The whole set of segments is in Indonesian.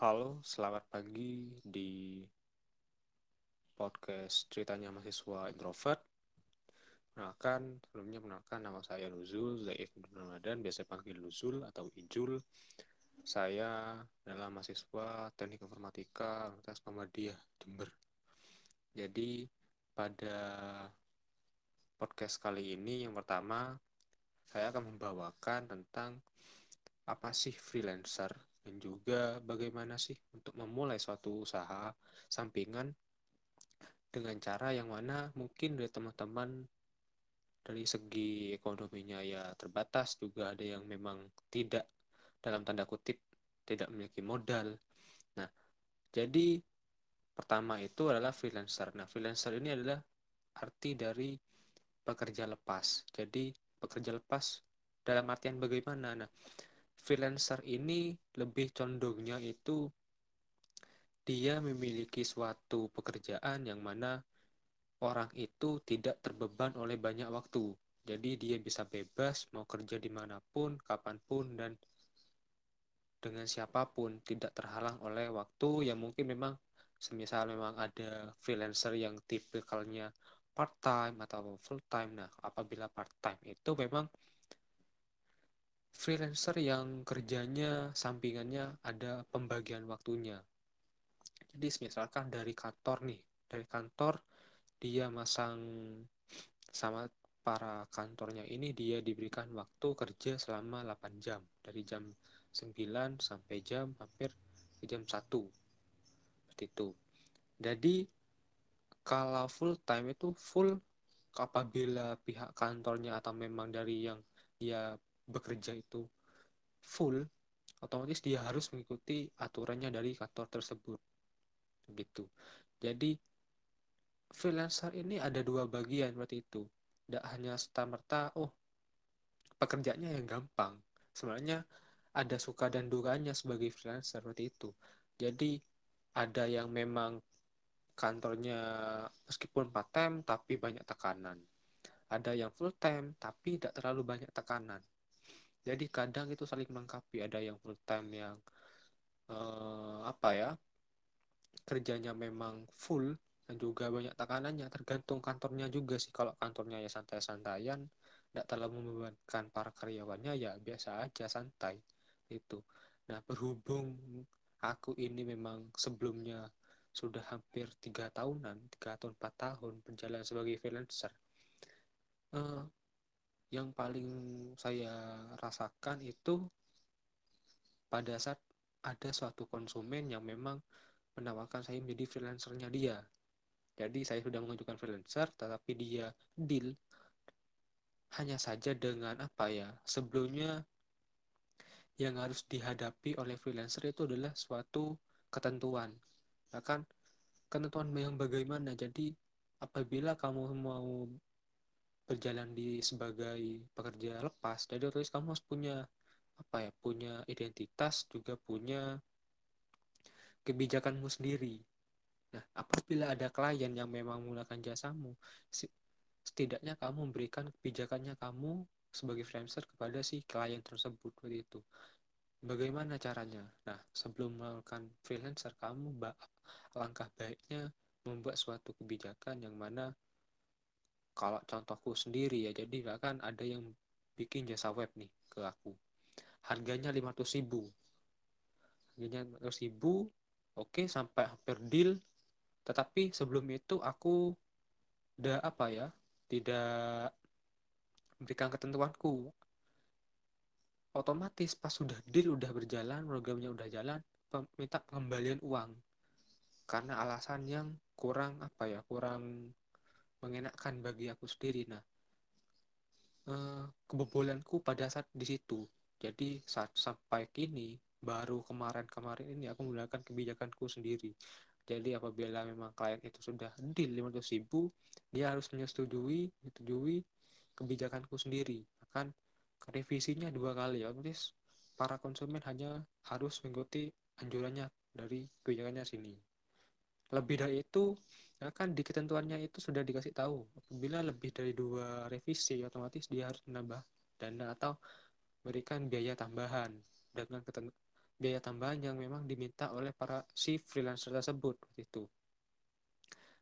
Halo, selamat pagi di podcast ceritanya mahasiswa introvert. Perkenalkan, sebelumnya perkenalkan nama saya Nuzul Zaif Ramadan, biasa panggil Nuzul atau Ijul. Saya adalah mahasiswa Teknik Informatika Universitas Muhammadiyah Jember. Jadi pada podcast kali ini yang pertama saya akan membawakan tentang apa sih freelancer dan juga bagaimana sih untuk memulai suatu usaha sampingan dengan cara yang mana mungkin dari teman-teman dari segi ekonominya ya terbatas juga ada yang memang tidak dalam tanda kutip tidak memiliki modal. Nah, jadi pertama itu adalah freelancer. Nah, freelancer ini adalah arti dari pekerja lepas. Jadi pekerja lepas dalam artian bagaimana? Nah, freelancer ini lebih condongnya itu dia memiliki suatu pekerjaan yang mana orang itu tidak terbeban oleh banyak waktu. Jadi dia bisa bebas mau kerja di mana pun, kapan pun, dan dengan siapa pun tidak terhalang oleh waktu yang mungkin memang semisal memang ada freelancer yang tipikalnya part time atau full time. Nah, apabila part time itu memang freelancer yang kerjanya sampingannya ada pembagian waktunya. Jadi misalkan dari kantor nih, dari kantor dia masang sama para kantornya ini dia diberikan waktu kerja selama 8 jam. Dari jam 9 sampai jam hampir jam 1 seperti itu. Jadi kalau full time itu full apabila pihak kantornya atau memang dari yang dia bekerja itu full, otomatis dia harus mengikuti aturannya dari kantor tersebut. Gitu. Jadi freelancer ini ada dua bagian seperti itu. Tidak hanya serta-merta, oh pekerjaannya yang gampang. Sebenarnya ada suka dan dukanya sebagai freelancer seperti itu. Jadi ada yang memang kantornya meskipun part time tapi banyak tekanan. Ada yang full time tapi tidak terlalu banyak tekanan jadi kadang itu saling melengkapi. Ada yang full time yang uh, apa ya kerjanya memang full dan juga banyak tekanannya. Tergantung kantornya juga sih. Kalau kantornya ya santai-santaian tidak terlalu membebankan para karyawannya ya biasa aja santai. Itu. Nah berhubung aku ini memang sebelumnya sudah hampir tiga tahunan tiga atau empat tahun berjalan sebagai freelancer uh, yang paling saya rasakan itu pada saat ada suatu konsumen yang memang menawarkan saya menjadi freelancernya dia. Jadi saya sudah mengajukan freelancer, tetapi dia deal hanya saja dengan apa ya? Sebelumnya yang harus dihadapi oleh freelancer itu adalah suatu ketentuan. Bahkan ketentuan yang bagaimana. Jadi apabila kamu mau berjalan di sebagai pekerja lepas. Jadi otomatis kamu harus punya apa ya punya identitas juga punya kebijakanmu sendiri. Nah apabila ada klien yang memang menggunakan jasamu setidaknya kamu memberikan kebijakannya kamu sebagai freelancer kepada si klien tersebut itu. Bagaimana caranya? Nah sebelum melakukan freelancer kamu langkah baiknya membuat suatu kebijakan yang mana kalau contohku sendiri ya jadi bahkan ada yang bikin jasa web nih ke aku. Harganya 500 ribu. Harganya 500 ribu oke sampai hampir deal. Tetapi sebelum itu aku udah apa ya tidak memberikan ketentuanku. Otomatis pas sudah deal udah berjalan programnya udah jalan minta pengembalian uang. Karena alasan yang kurang apa ya kurang mengenakkan bagi aku sendiri. Nah eh, kebobolanku pada saat di situ. Jadi saat sampai kini baru kemarin-kemarin ini aku menggunakan kebijakanku sendiri. Jadi apabila memang klien itu sudah deal 500 ribu dia harus menyetujui menyetujui kebijakanku sendiri. Akan revisinya dua kali. Otomatis para konsumen hanya harus mengikuti anjurannya dari kebijakannya sini lebih dari itu ya kan di ketentuannya itu sudah dikasih tahu. Apabila lebih dari dua revisi otomatis dia harus menambah dana atau berikan biaya tambahan dengan biaya tambahan yang memang diminta oleh para si freelancer tersebut itu.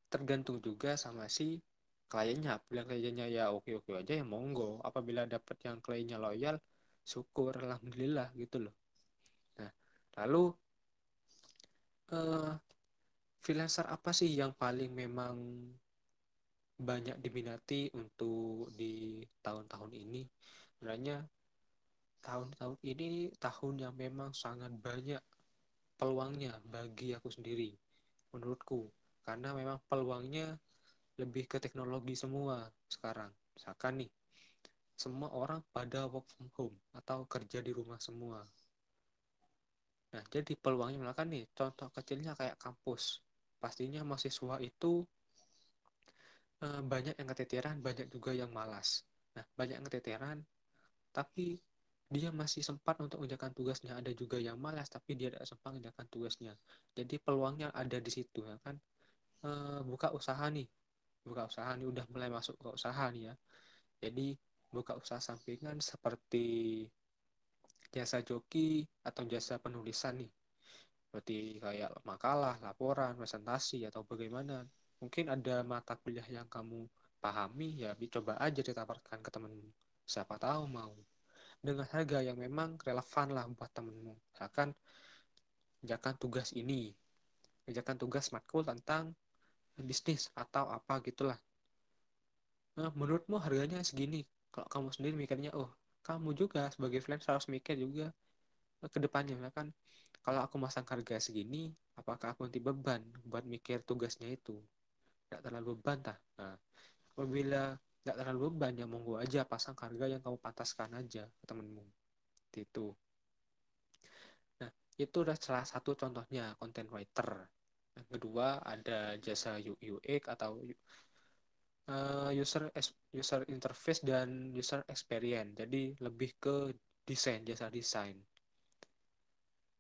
Tergantung juga sama si kliennya. Apabila kliennya ya oke oke aja ya monggo. Apabila dapat yang kliennya loyal syukur alhamdulillah gitu loh. Nah lalu uh, freelancer apa sih yang paling memang banyak diminati untuk di tahun-tahun ini? Sebenarnya tahun-tahun ini tahun yang memang sangat banyak peluangnya bagi aku sendiri menurutku. Karena memang peluangnya lebih ke teknologi semua sekarang. Misalkan nih semua orang pada work from home atau kerja di rumah semua. Nah jadi peluangnya misalkan nih contoh kecilnya kayak kampus pastinya mahasiswa itu eh, banyak yang keteteran banyak juga yang malas. Nah banyak yang keteteran tapi dia masih sempat untuk mengerjakan tugasnya. Ada juga yang malas tapi dia tidak sempat mengerjakan tugasnya. Jadi peluangnya ada di situ ya kan? E, buka usaha nih. Buka usaha nih udah mulai masuk ke usaha nih ya. Jadi buka usaha sampingan seperti jasa joki atau jasa penulisan nih seperti kayak makalah, laporan, presentasi atau bagaimana. Mungkin ada mata kuliah yang kamu pahami ya coba aja ditawarkan ke temenmu siapa tahu mau. Dengan harga yang memang relevan lah buat temenmu. Misalkan kerjakan tugas ini. Kerjakan tugas matkul tentang bisnis atau apa gitulah. Nah, menurutmu harganya segini. Kalau kamu sendiri mikirnya oh kamu juga sebagai freelancer harus mikir juga ke depannya. Ya kan kalau aku masang harga segini apakah aku nanti beban buat mikir tugasnya itu? Tidak terlalu beban tah. Nah apabila tidak terlalu beban ya monggo aja pasang harga yang kamu pantaskan aja ke temenmu. Itu nah itu udah salah satu contohnya content writer. Yang kedua ada jasa UX atau uh, user user interface dan user experience. Jadi lebih ke desain, jasa desain.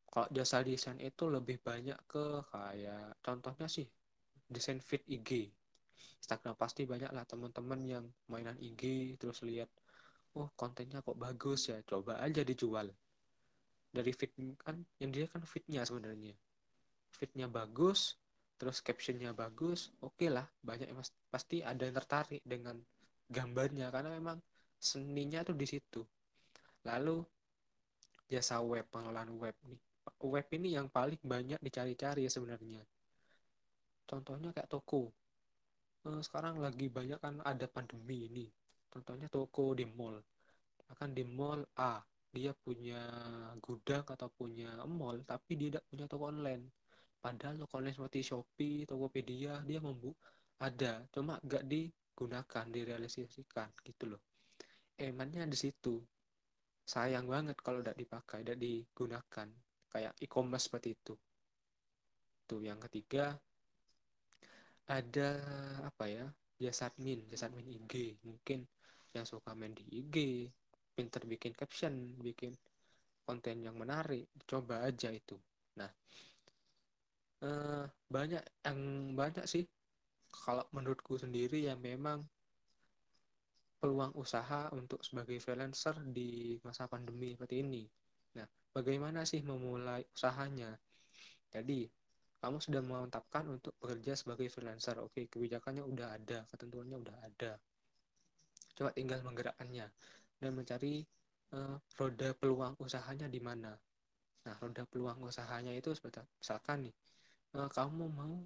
Kalau jasa desain itu lebih banyak ke kayak contohnya sih desain feed IG. Instagram pasti banyak lah teman-teman yang mainan IG terus lihat oh kontennya kok bagus ya coba aja dijual. Dari feed kan yang dia kan fitnya sebenarnya. Fitnya bagus terus captionnya bagus oke okay lah banyak yang pasti ada yang tertarik dengan gambarnya karena memang seninya tuh di situ. Lalu jasa web pengelolaan web nih web ini yang paling banyak dicari-cari ya sebenarnya. Contohnya kayak toko. Eh, sekarang lagi banyak kan ada pandemi ini. Contohnya toko di mall. Akan di mall A dia punya gudang atau punya mall tapi dia tidak punya toko online. Padahal toko online seperti Shopee, Tokopedia dia membu ada. Cuma gak digunakan direalisasikan gitu loh. Emannya di situ? Sayang banget kalau tidak dipakai tidak digunakan kayak e-commerce seperti itu. Tuh yang ketiga ada apa ya jasa admin jasa admin IG mungkin yang suka main di IG pinter bikin caption bikin konten yang menarik coba aja itu. Nah uh, banyak yang banyak sih. Kalau menurutku sendiri ya memang peluang usaha untuk sebagai freelancer di masa pandemi seperti ini. Nah, bagaimana sih memulai usahanya? Jadi, kamu sudah memantapkan untuk bekerja sebagai freelancer. Oke, kebijakannya udah ada, ketentuannya udah ada. Coba tinggal menggerakkannya dan mencari uh, roda peluang usahanya di mana. Nah, roda peluang usahanya itu seperti misalkan nih, uh, kamu mau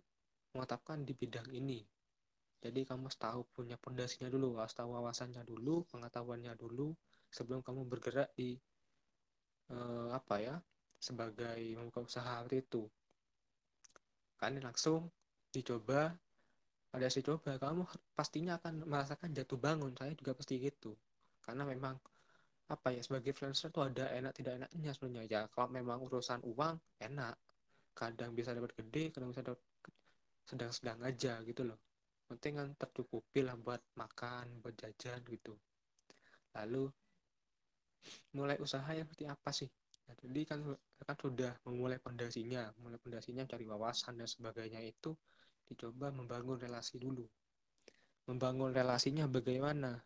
menetapkan di bidang ini jadi kamu harus tahu punya pondasinya dulu harus tahu wawasannya dulu pengetahuannya dulu sebelum kamu bergerak di uh, apa ya sebagai membuka usaha seperti itu. Kan langsung dicoba ada si coba kamu pastinya akan merasakan jatuh bangun. Saya juga pasti gitu. Karena memang apa ya sebagai freelancer tuh ada enak tidak enaknya sebenarnya. Ya kalau memang urusan uang enak. Kadang bisa dapat gede kadang bisa dapat sedang-sedang aja gitu loh. Penting kan tercukupi lah buat makan buat jajan gitu. Lalu mulai usaha yang seperti apa sih? Nah, jadi kan kan sudah memulai pondasinya mulai pondasinya cari wawasan dan sebagainya itu dicoba membangun relasi dulu. Membangun relasinya bagaimana?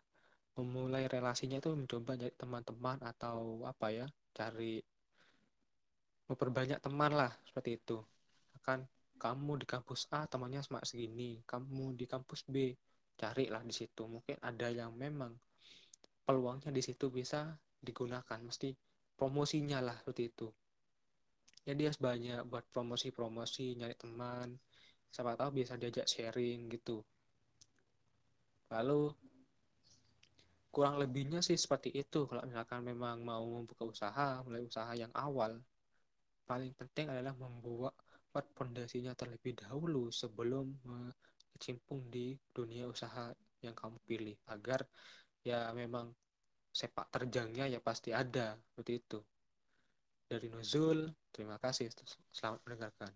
Memulai relasinya itu mencoba jadi teman-teman atau apa ya? Cari memperbanyak teman lah seperti itu. Kan kamu di kampus A temannya cuma segini. Kamu di kampus B carilah di situ. Mungkin ada yang memang peluangnya di situ bisa digunakan mesti promosinya lah seperti itu. Jadi harus banyak buat promosi-promosi nyari teman siapa tahu bisa diajak sharing gitu. Lalu kurang lebihnya sih seperti itu. Kalau misalkan memang mau membuka usaha mulai usaha yang awal paling penting adalah membuat buat fondasinya terlebih dahulu sebelum berkecimpung di dunia usaha yang kamu pilih. Agar ya memang sepak terjangnya ya pasti ada seperti itu. Dari Nuzul terima kasih selamat mendengarkan